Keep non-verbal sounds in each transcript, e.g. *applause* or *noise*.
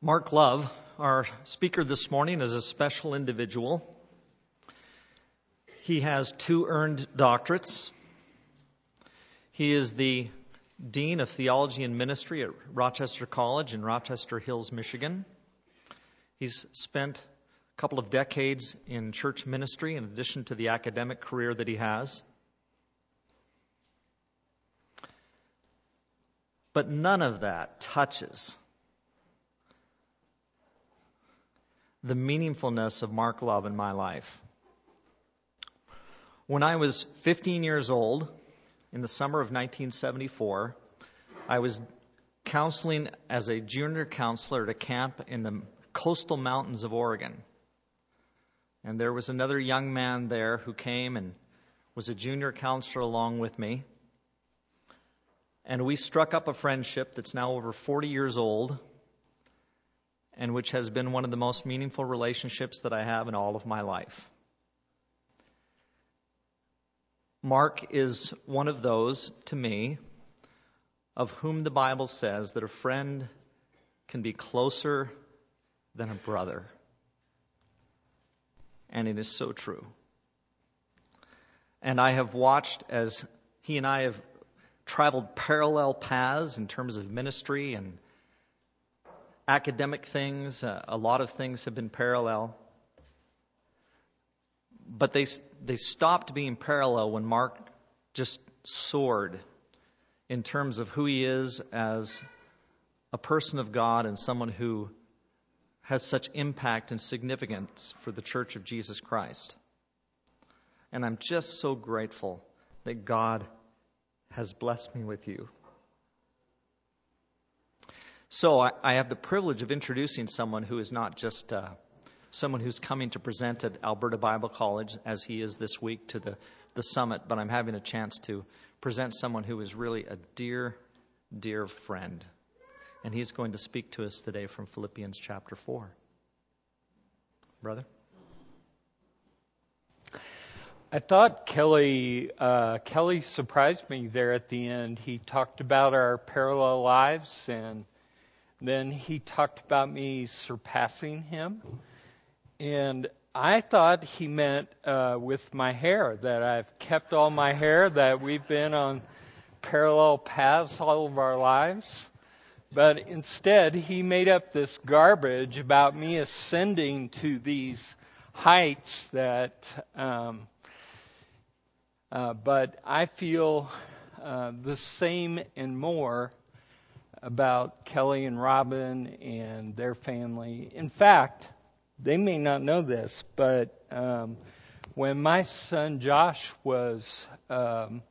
Mark Love, our speaker this morning, is a special individual. He has two earned doctorates. He is the Dean of Theology and Ministry at Rochester College in Rochester Hills, Michigan. He's spent a couple of decades in church ministry in addition to the academic career that he has. But none of that touches the meaningfulness of Mark Love in my life. When I was 15 years old, in the summer of 1974, I was counseling as a junior counselor at a camp in the coastal mountains of Oregon. And there was another young man there who came and was a junior counselor along with me. And we struck up a friendship that's now over 40 years old and which has been one of the most meaningful relationships that I have in all of my life. Mark is one of those, to me, of whom the Bible says that a friend can be closer than a brother. And it is so true. And I have watched as he and I have traveled parallel paths in terms of ministry and academic things. Uh, a lot of things have been parallel. But they, they stopped being parallel when Mark just soared in terms of who he is as a person of God and someone who has such impact and significance for the Church of Jesus Christ. And I'm just so grateful that God has blessed me with you. So I, I have the privilege of introducing someone who is not just uh, someone who's coming to present at Alberta Bible College, as he is this week to the, the summit, but I'm having a chance to present someone who is really a dear, dear friend. And he's going to speak to us today from Philippians chapter 4. Brother? I thought Kelly uh, Kelly surprised me there at the end. He talked about our parallel lives, and then he talked about me surpassing him. And I thought he meant uh, with my hair that I've kept all my hair, that we've been on parallel paths all of our lives. But instead, he made up this garbage about me ascending to these heights that um, uh, but I feel uh, the same and more about Kelly and Robin and their family. In fact, they may not know this, but um, when my son Josh was um,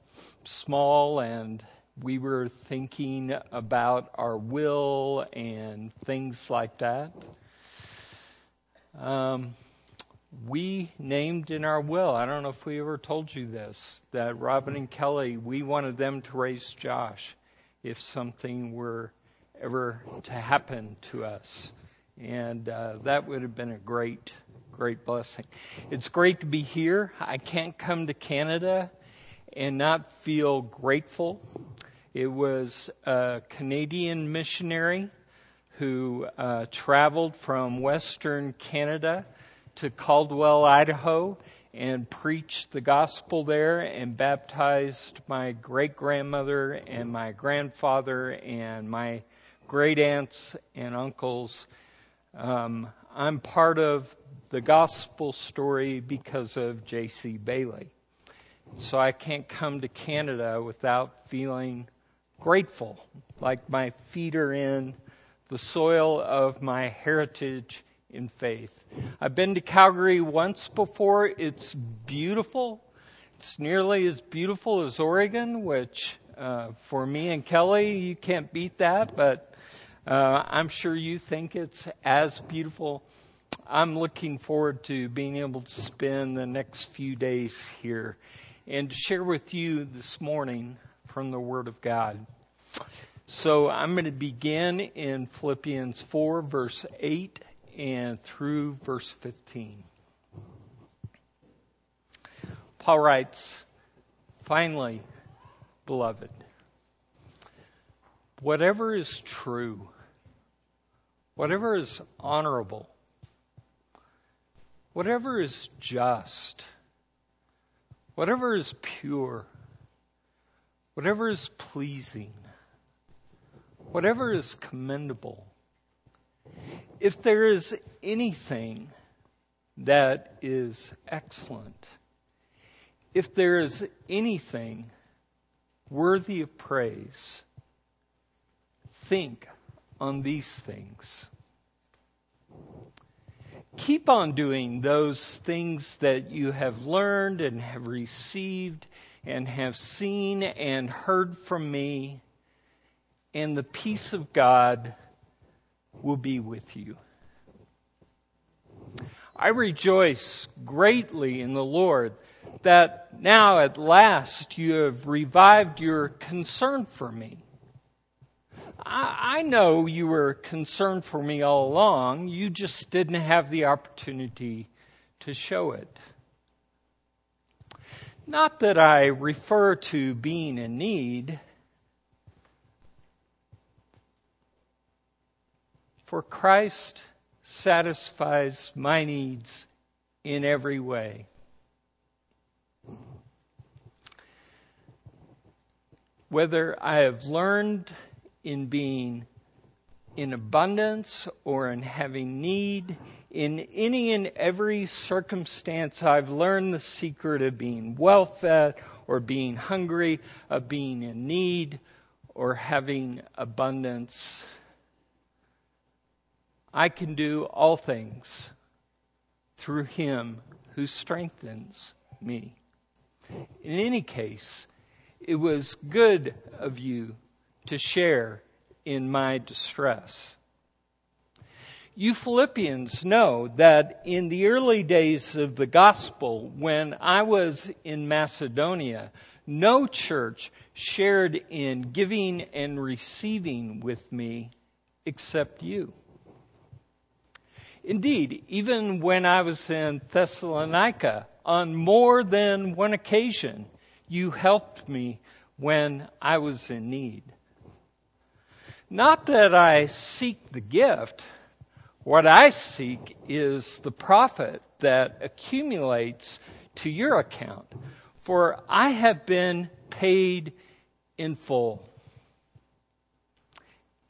small and we were thinking about our will and things like that, um, we named in our will, I don't know if we ever told you this, that Robin and Kelly, we wanted them to raise Josh if something were ever to happen to us. And uh, that would have been a great, great blessing. It's great to be here. I can't come to Canada and not feel grateful. It was a Canadian missionary who uh, traveled from Western Canada to Caldwell, Idaho, and preached the gospel there and baptized my great grandmother and my grandfather and my great aunts and uncles. Um, I'm part of the gospel story because of J.C. Bailey. So I can't come to Canada without feeling grateful, like my feet are in the soil of my heritage in faith. I've been to Calgary once before. It's beautiful. It's nearly as beautiful as Oregon, which uh, for me and Kelly, you can't beat that, but uh, I'm sure you think it's as beautiful. I'm looking forward to being able to spend the next few days here and to share with you this morning from the Word of God. So I'm going to begin in Philippians 4, verse 8 and through verse 15. Paul writes, Finally, beloved, whatever is true, whatever is honorable, whatever is just, whatever is pure, whatever is pleasing, whatever is commendable, if there is anything that is excellent, if there is anything worthy of praise, think on these things. Keep on doing those things that you have learned and have received and have seen and heard from me, and the peace of God will be with you. I rejoice greatly in the Lord that now at last you have revived your concern for me. I, know you were concerned for me all along, you just didn't have the opportunity to show it. Not that I refer to being in need, for Christ satisfies my needs in every way. Whether I have learned in being in abundance or in having need, in any and every circumstance, I've learned the secret of being well fed or being hungry, of being in need or having abundance. I can do all things through him who strengthens me. In any case, it was good of you to share in my distress. You Philippians know that in the early days of the gospel, when I was in Macedonia, no church shared in giving and receiving with me except you. Indeed, even when I was in Thessalonica, on more than one occasion, you helped me when I was in need. Not that I seek the gift. What I seek is the profit that accumulates to your account. For I have been paid in full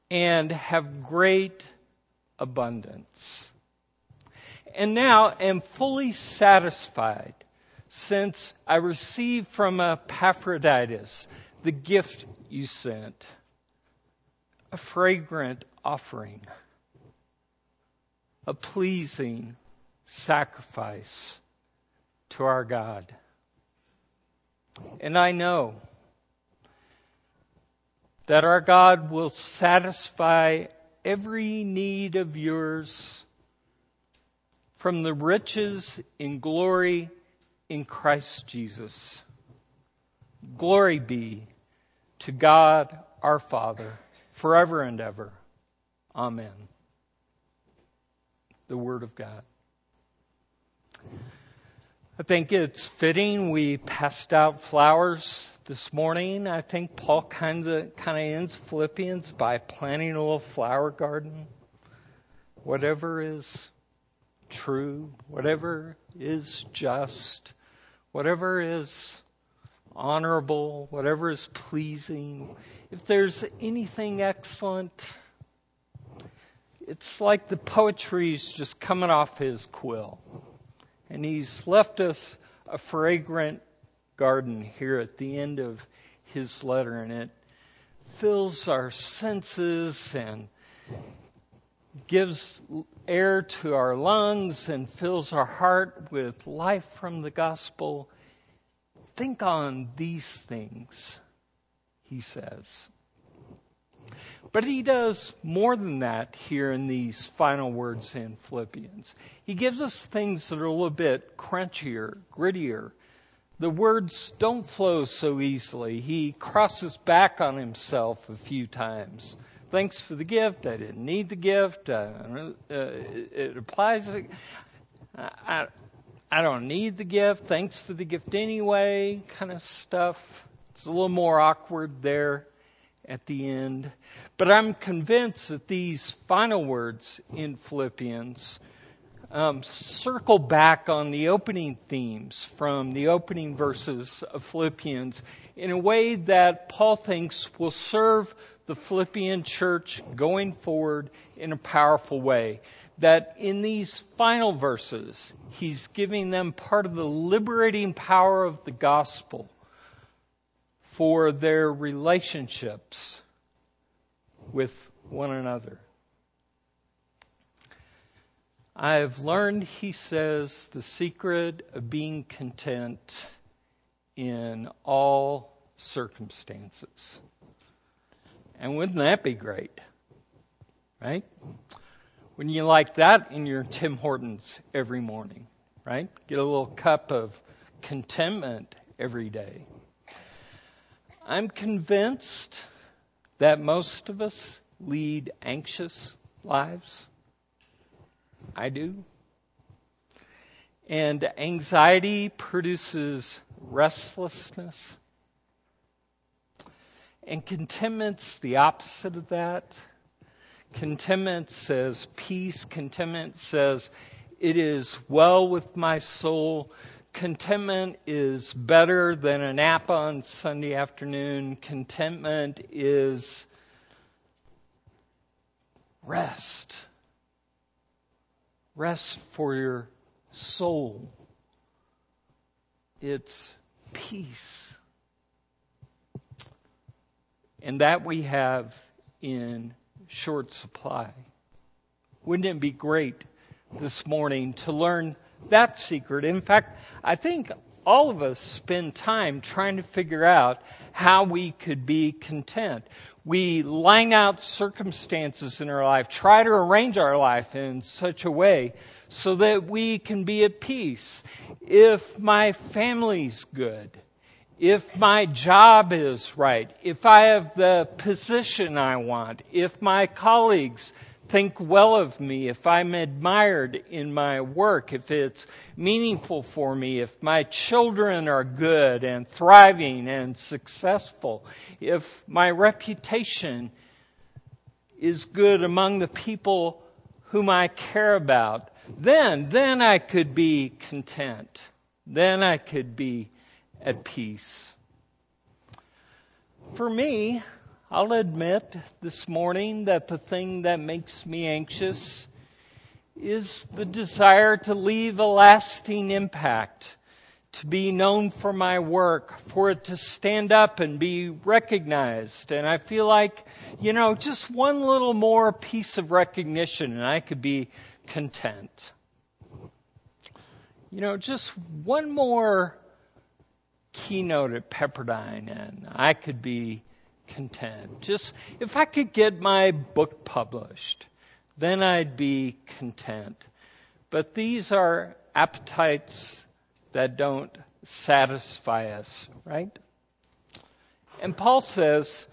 and have great abundance and now am fully satisfied since I received from Epaphroditus the gift you sent, a fragrant offering, a pleasing sacrifice to our God. And I know that our God will satisfy every need of yours from the riches in glory in Christ Jesus. Glory be to God our Father forever and ever. Amen. The Word of God. I think it's fitting we passed out flowers this morning. I think Paul kind of kind of ends Philippians by planting a little flower garden. Whatever is true, whatever is just, whatever is honorable, whatever is pleasing, if there's anything excellent, it's like the poetry is just coming off his quill. And he's left us a fragrant garden here at the end of his letter, and it fills our senses and gives air to our lungs and fills our heart with life from the gospel. Think on these things, he says. But he does more than that here in these final words in Philippians. He gives us things that are a little bit crunchier, grittier. The words don't flow so easily. He crosses back on himself a few times. Thanks for the gift. I didn't need the gift. Uh, uh, it applies. I, I don't need the gift. Thanks for the gift anyway, kind of stuff. It's a little more awkward there. at the end. But I'm convinced that these final words in Philippians um, circle back on the opening themes from the opening verses of Philippians in a way that Paul thinks will serve the Philippian church going forward in a powerful way. That in these final verses, he's giving them part of the liberating power of the gospel for their relationships with one another. I have learned, he says, the secret of being content in all circumstances. And wouldn't that be great? Right? When you like that in your *laughs* Tim Hortons every morning, right? Get a little cup of contentment every day. I'm convinced that most of us lead anxious lives. I do. And anxiety produces restlessness. And contentment's the opposite of that. Contentment says peace. Contentment says it is well with my soul. Contentment is better than a nap on Sunday afternoon. Contentment is rest. Rest for your soul. It's peace. And that we have in short supply. Wouldn't it be great this morning to learn that secret? In fact, I think all of us spend time trying to figure out how we could be content. We line out circumstances in our life, try to arrange our life in such a way so that we can be at peace. If my family's good, if my job is right, if I have the position I want, if my colleagues think well of me, if I'm admired in my work, if it's meaningful for me, if my children are good and thriving and successful, if my reputation is good among the people whom I care about, then, then I could be content. Then I could be at peace. For me, I'll admit this morning that the thing that makes me anxious is the desire to leave a lasting impact, to be known for my work, for it to stand up and be recognized. And I feel like, you know, just one little more piece of recognition and I could be content. You know, just one more keynote at Pepperdine and I could be content. Just if I could get my book published, then I'd be content. But these are appetites that don't satisfy us, right? And Paul says,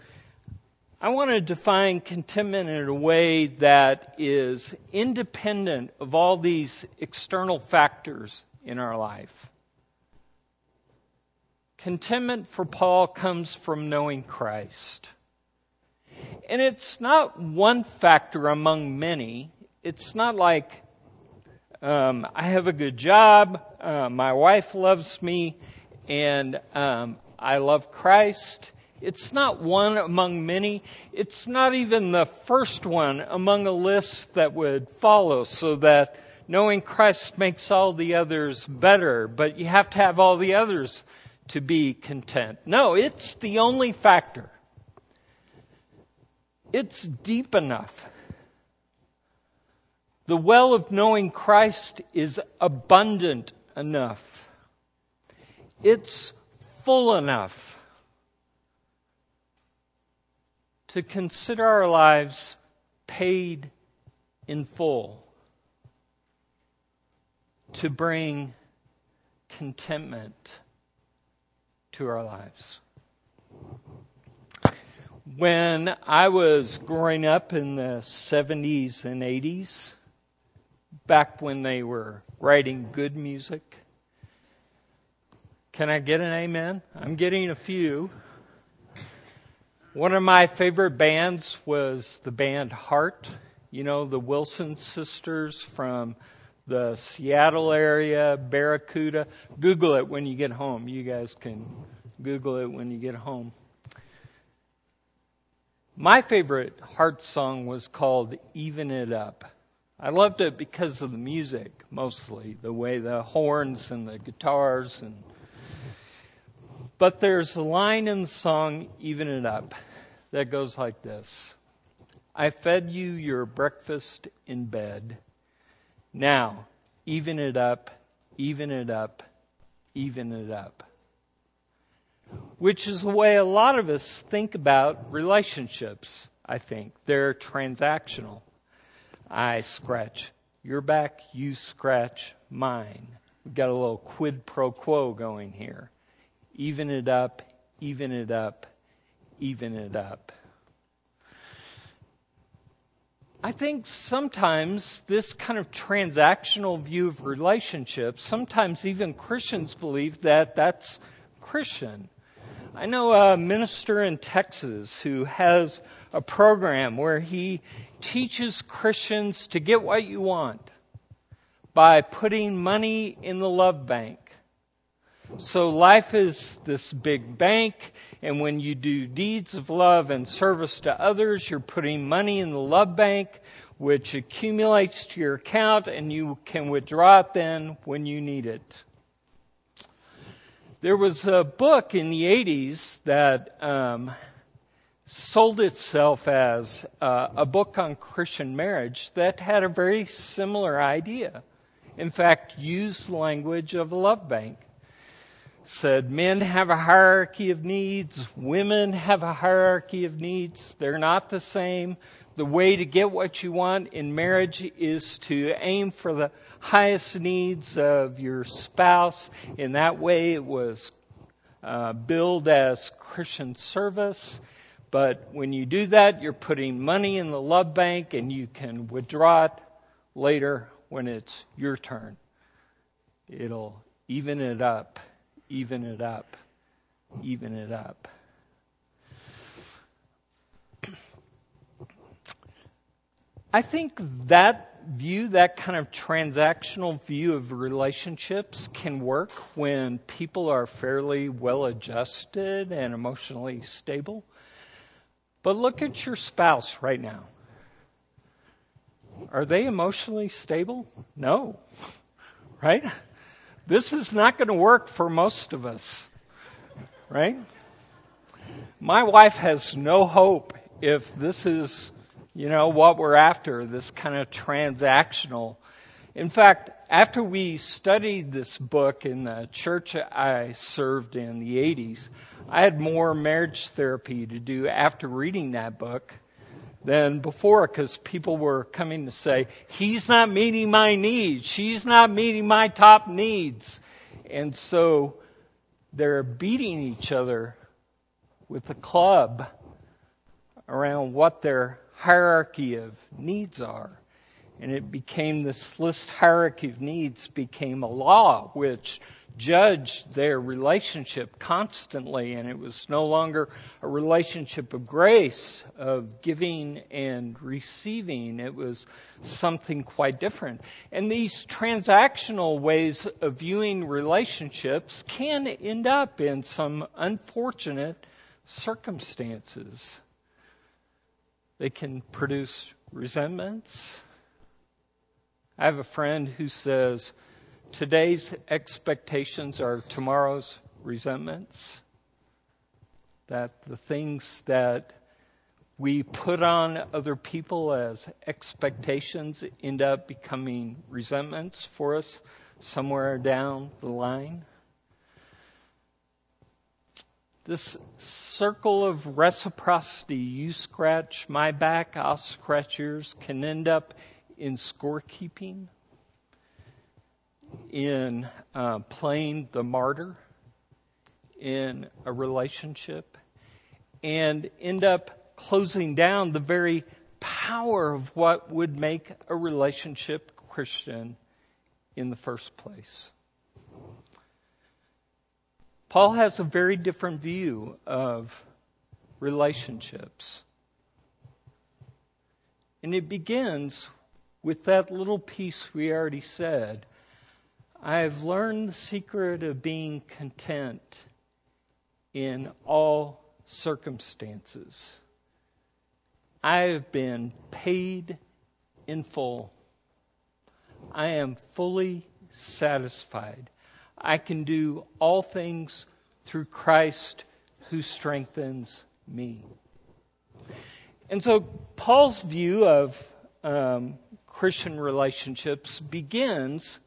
I want to define contentment in a way that is independent of all these external factors in our life. Contentment for Paul comes from knowing Christ. And it's not one factor among many. It's not like um, I have a good job, uh, my wife loves me, and um, I love Christ. It's not one among many. It's not even the first one among a list that would follow, so that knowing Christ makes all the others better, but you have to have all the others to be content. No, it's the only factor. It's deep enough. The well of knowing Christ is abundant enough. It's full enough to consider our lives paid in full to bring contentment to our lives. When I was growing up in the 70s and 80s, back when they were writing good music, can I get an amen? I'm getting a few. One of my favorite bands was the band Heart. You know, the Wilson sisters from the Seattle area, Barracuda. Google it when you get home. You guys can Google it when you get home. My favorite Heart song was called Even It Up. I loved it because of the music, mostly, the way the horns and the guitars and but there's a line in the song Even It Up that goes like this. I fed you your breakfast in bed. Now, even it up, even it up, even it up. Which is the way a lot of us think about relationships, I think. They're transactional. I scratch your back, you scratch mine. We've got a little quid pro quo going here. Even it up, even it up, even it up. I think sometimes this kind of transactional view of relationships, sometimes even Christians believe that that's Christian. I know a minister in Texas who has a program where he teaches Christians to get what you want by putting money in the love bank. So life is this big bank, and when you do deeds of love and service to others, you're putting money in the love bank, which accumulates to your account, and you can withdraw it then when you need it. There was a book in the 80s that um, sold itself as uh, a book on Christian marriage that had a very similar idea. In fact, used language of a love bank said men have a hierarchy of needs, women have a hierarchy of needs. They're not the same. The way to get what you want in marriage is to aim for the highest needs of your spouse. In that way, it was uh, billed as Christian service. But when you do that, you're putting money in the love bank and you can withdraw it later when it's your turn. It'll even it up even it up, even it up. I think that view, that kind of transactional view of relationships can work when people are fairly well adjusted and emotionally stable. But look at your spouse right now. Are they emotionally stable? No. Right? This is not going to work for most of us, right? My wife has no hope if this is, you know, what we're after, this kind of transactional. In fact, after we studied this book in the church I served in the 80s, I had more marriage therapy to do after reading that book than before because people were coming to say, he's not meeting my needs. She's not meeting my top needs. And so they're beating each other with a club around what their hierarchy of needs are. And it became this list hierarchy of needs became a law which judged their relationship constantly, and it was no longer a relationship of grace, of giving and receiving. It was something quite different. And these transactional ways of viewing relationships can end up in some unfortunate circumstances. They can produce resentments. I have a friend who says, Today's expectations are tomorrow's resentments. That the things that we put on other people as expectations end up becoming resentments for us somewhere down the line. This circle of reciprocity, you scratch my back, I'll scratch yours, can end up in scorekeeping in uh, playing the martyr in a relationship and end up closing down the very power of what would make a relationship Christian in the first place. Paul has a very different view of relationships. And it begins with that little piece we already said. I have learned the secret of being content in all circumstances. I have been paid in full. I am fully satisfied. I can do all things through Christ who strengthens me. And so Paul's view of um, Christian relationships begins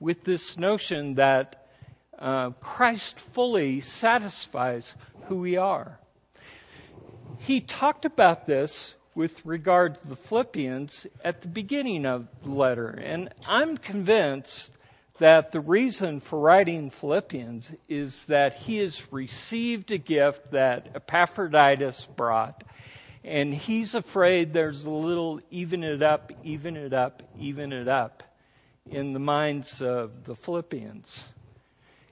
with this notion that uh, Christ fully satisfies who we are. He talked about this with regard to the Philippians at the beginning of the letter, and I'm convinced that the reason for writing Philippians is that he has received a gift that Epaphroditus brought, and he's afraid there's a little even it up, even it up, even it up in the minds of the Philippians.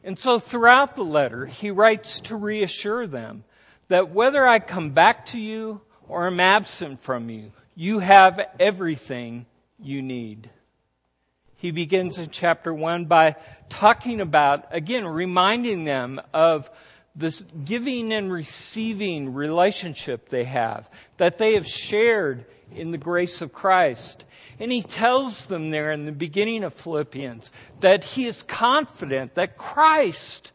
And so throughout the letter, he writes to reassure them that whether I come back to you or am absent from you, you have everything you need. He begins in chapter 1 by talking about, again, reminding them of this giving and receiving relationship they have, that they have shared in the grace of Christ. And he tells them there in the beginning of Philippians that he is confident that Christ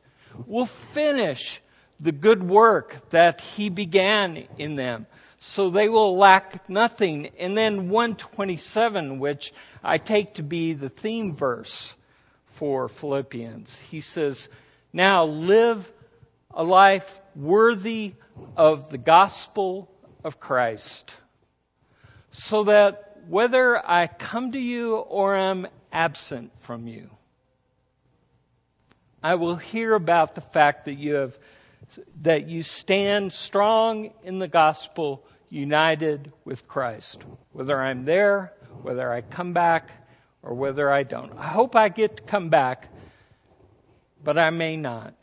will finish the good work that he began in them. So they will lack nothing. And then 127, which I take to be the theme verse for Philippians. He says, Now live a life worthy of the gospel of Christ, so that whether I come to you or am absent from you, I will hear about the fact that you have that you stand strong in the gospel united with Christ. Whether I'm there whether I come back or whether I don't. I hope I get to come back, but I may not.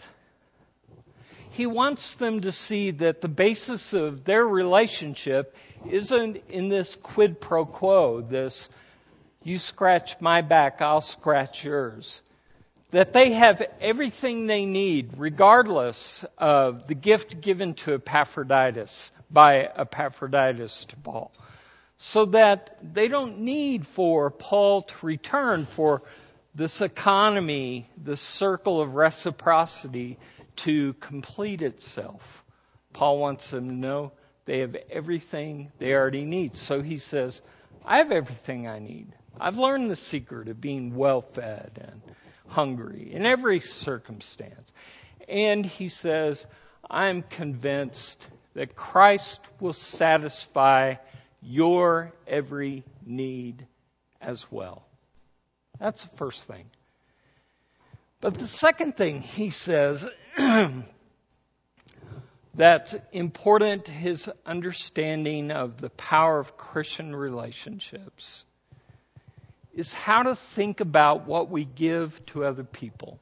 He wants them to see that the basis of their relationship isn't in this quid pro quo, this you scratch my back, I'll scratch yours. That they have everything they need, regardless of the gift given to Epaphroditus by Epaphroditus to Paul so that they don't need for Paul to return for this economy, this circle of reciprocity to complete itself. Paul wants them to know they have everything they already need. So he says, I have everything I need. I've learned the secret of being well fed and hungry in every circumstance. And he says, I'm convinced that Christ will satisfy your every need as well. That's the first thing. But the second thing he says *clears throat* that's important to his understanding of the power of Christian relationships is how to think about what we give to other people.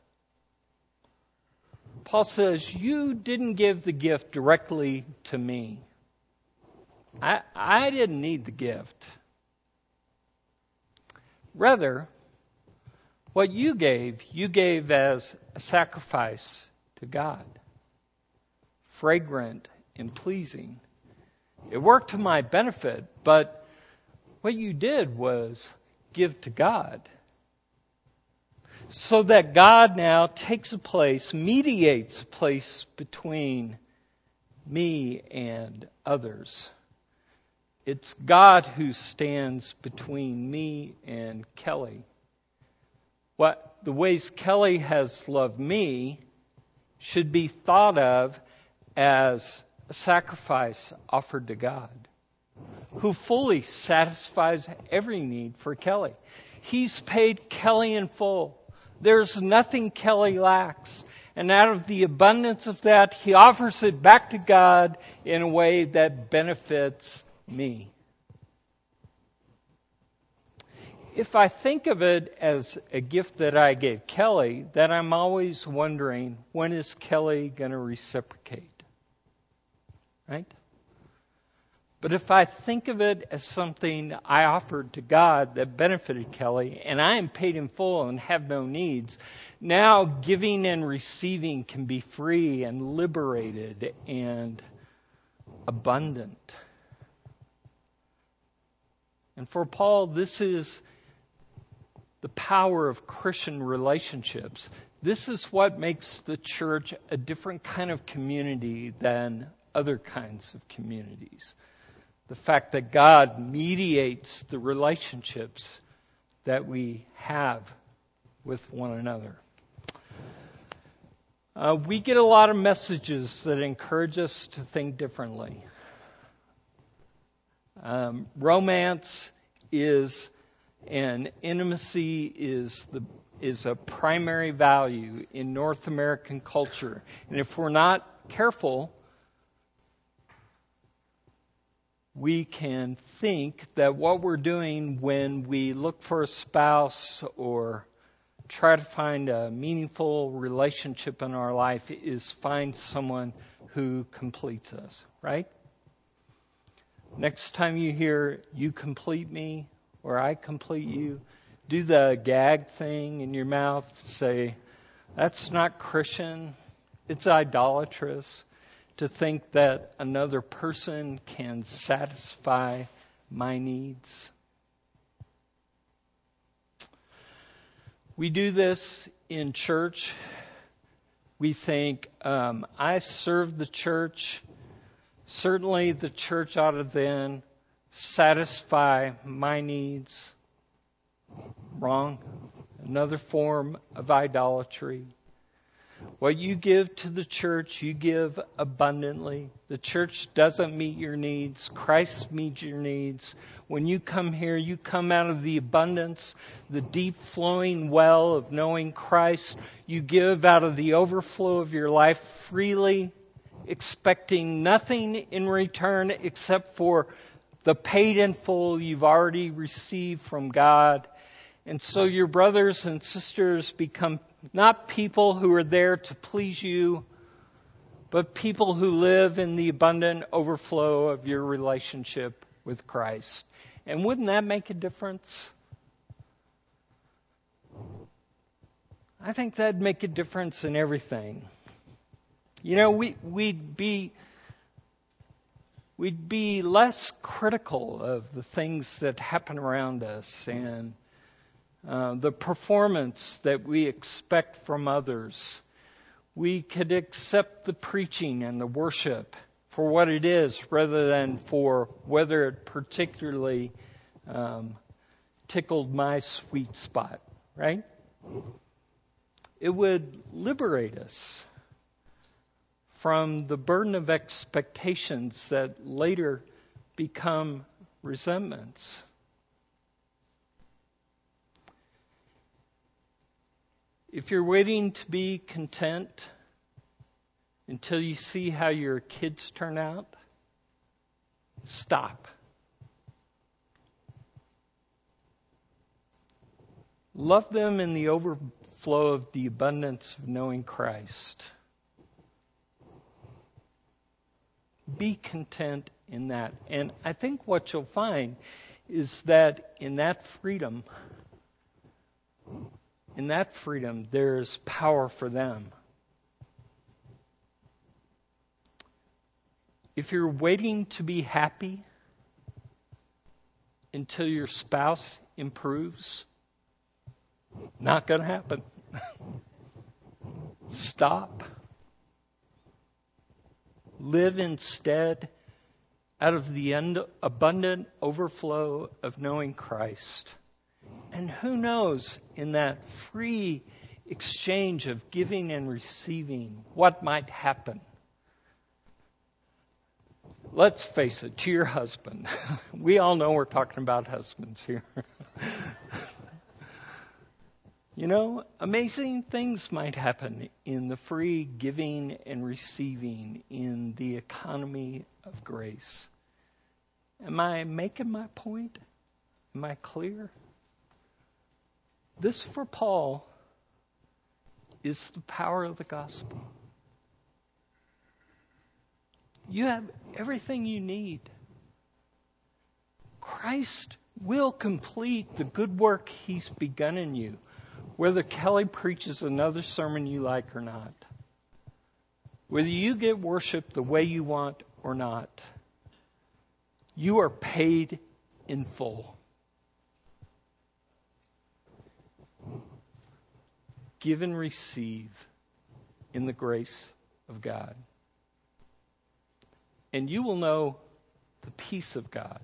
Paul says, You didn't give the gift directly to me. I, I didn't need the gift. Rather, what you gave, you gave as a sacrifice to God, fragrant and pleasing. It worked to my benefit, but what you did was give to God. So that God now takes a place, mediates a place between me and others. It's God who stands between me and Kelly. What the ways Kelly has loved me should be thought of as a sacrifice offered to God, who fully satisfies every need for Kelly. He's paid Kelly in full. There's nothing Kelly lacks. And out of the abundance of that, he offers it back to God in a way that benefits me. If I think of it as a gift that I gave Kelly, then I'm always wondering when is Kelly going to reciprocate? Right? But if I think of it as something I offered to God that benefited Kelly, and I am paid in full and have no needs, now giving and receiving can be free and liberated and abundant. And for Paul, this is the power of Christian relationships. This is what makes the church a different kind of community than other kinds of communities the fact that God mediates the relationships that we have with one another. Uh, we get a lot of messages that encourage us to think differently. Um, romance is and intimacy is the is a primary value in North American culture, and if we're not careful, we can think that what we're doing when we look for a spouse or try to find a meaningful relationship in our life is find someone who completes us, right? Next time you hear, you complete me or I complete you, do the gag thing in your mouth, say, that's not Christian, it's idolatrous to think that another person can satisfy my needs. We do this in church. We think, um, I serve the church. Certainly, the church ought to then satisfy my needs. Wrong. Another form of idolatry. What you give to the church, you give abundantly. The church doesn't meet your needs. Christ meets your needs. When you come here, you come out of the abundance, the deep flowing well of knowing Christ. You give out of the overflow of your life freely, expecting nothing in return except for the paid in full you've already received from God. And so your brothers and sisters become not people who are there to please you, but people who live in the abundant overflow of your relationship with Christ. And wouldn't that make a difference? I think that'd make a difference in everything. You know, we, we'd be we'd be less critical of the things that happen around us and uh, the performance that we expect from others. We could accept the preaching and the worship for what it is rather than for whether it particularly um, tickled my sweet spot, right? It would liberate us from the burden of expectations that later become resentments. If you're waiting to be content until you see how your kids turn out, stop. Love them in the overflow of the abundance of knowing Christ. Be content in that. And I think what you'll find is that in that freedom, in that freedom, there's power for them. If you're waiting to be happy until your spouse improves, not going to happen. *laughs* Stop. Live instead out of the abundant overflow of knowing Christ. And who knows, in that free exchange of giving and receiving, what might happen? Let's face it, to your husband. *laughs* We all know we're talking about husbands here. *laughs* you know, amazing things might happen in the free giving and receiving in the economy of grace. Am I making my point? Am I clear? This, for Paul, is the power of the gospel. You have everything you need Christ will complete the good work he's begun in you, whether Kelly preaches another sermon you like or not. Whether you get worship the way you want or not, you are paid in full. Give and receive in the grace of God. And you will know the peace of God.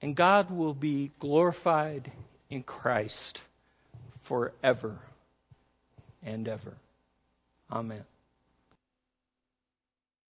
And God will be glorified in Christ forever and ever. Amen.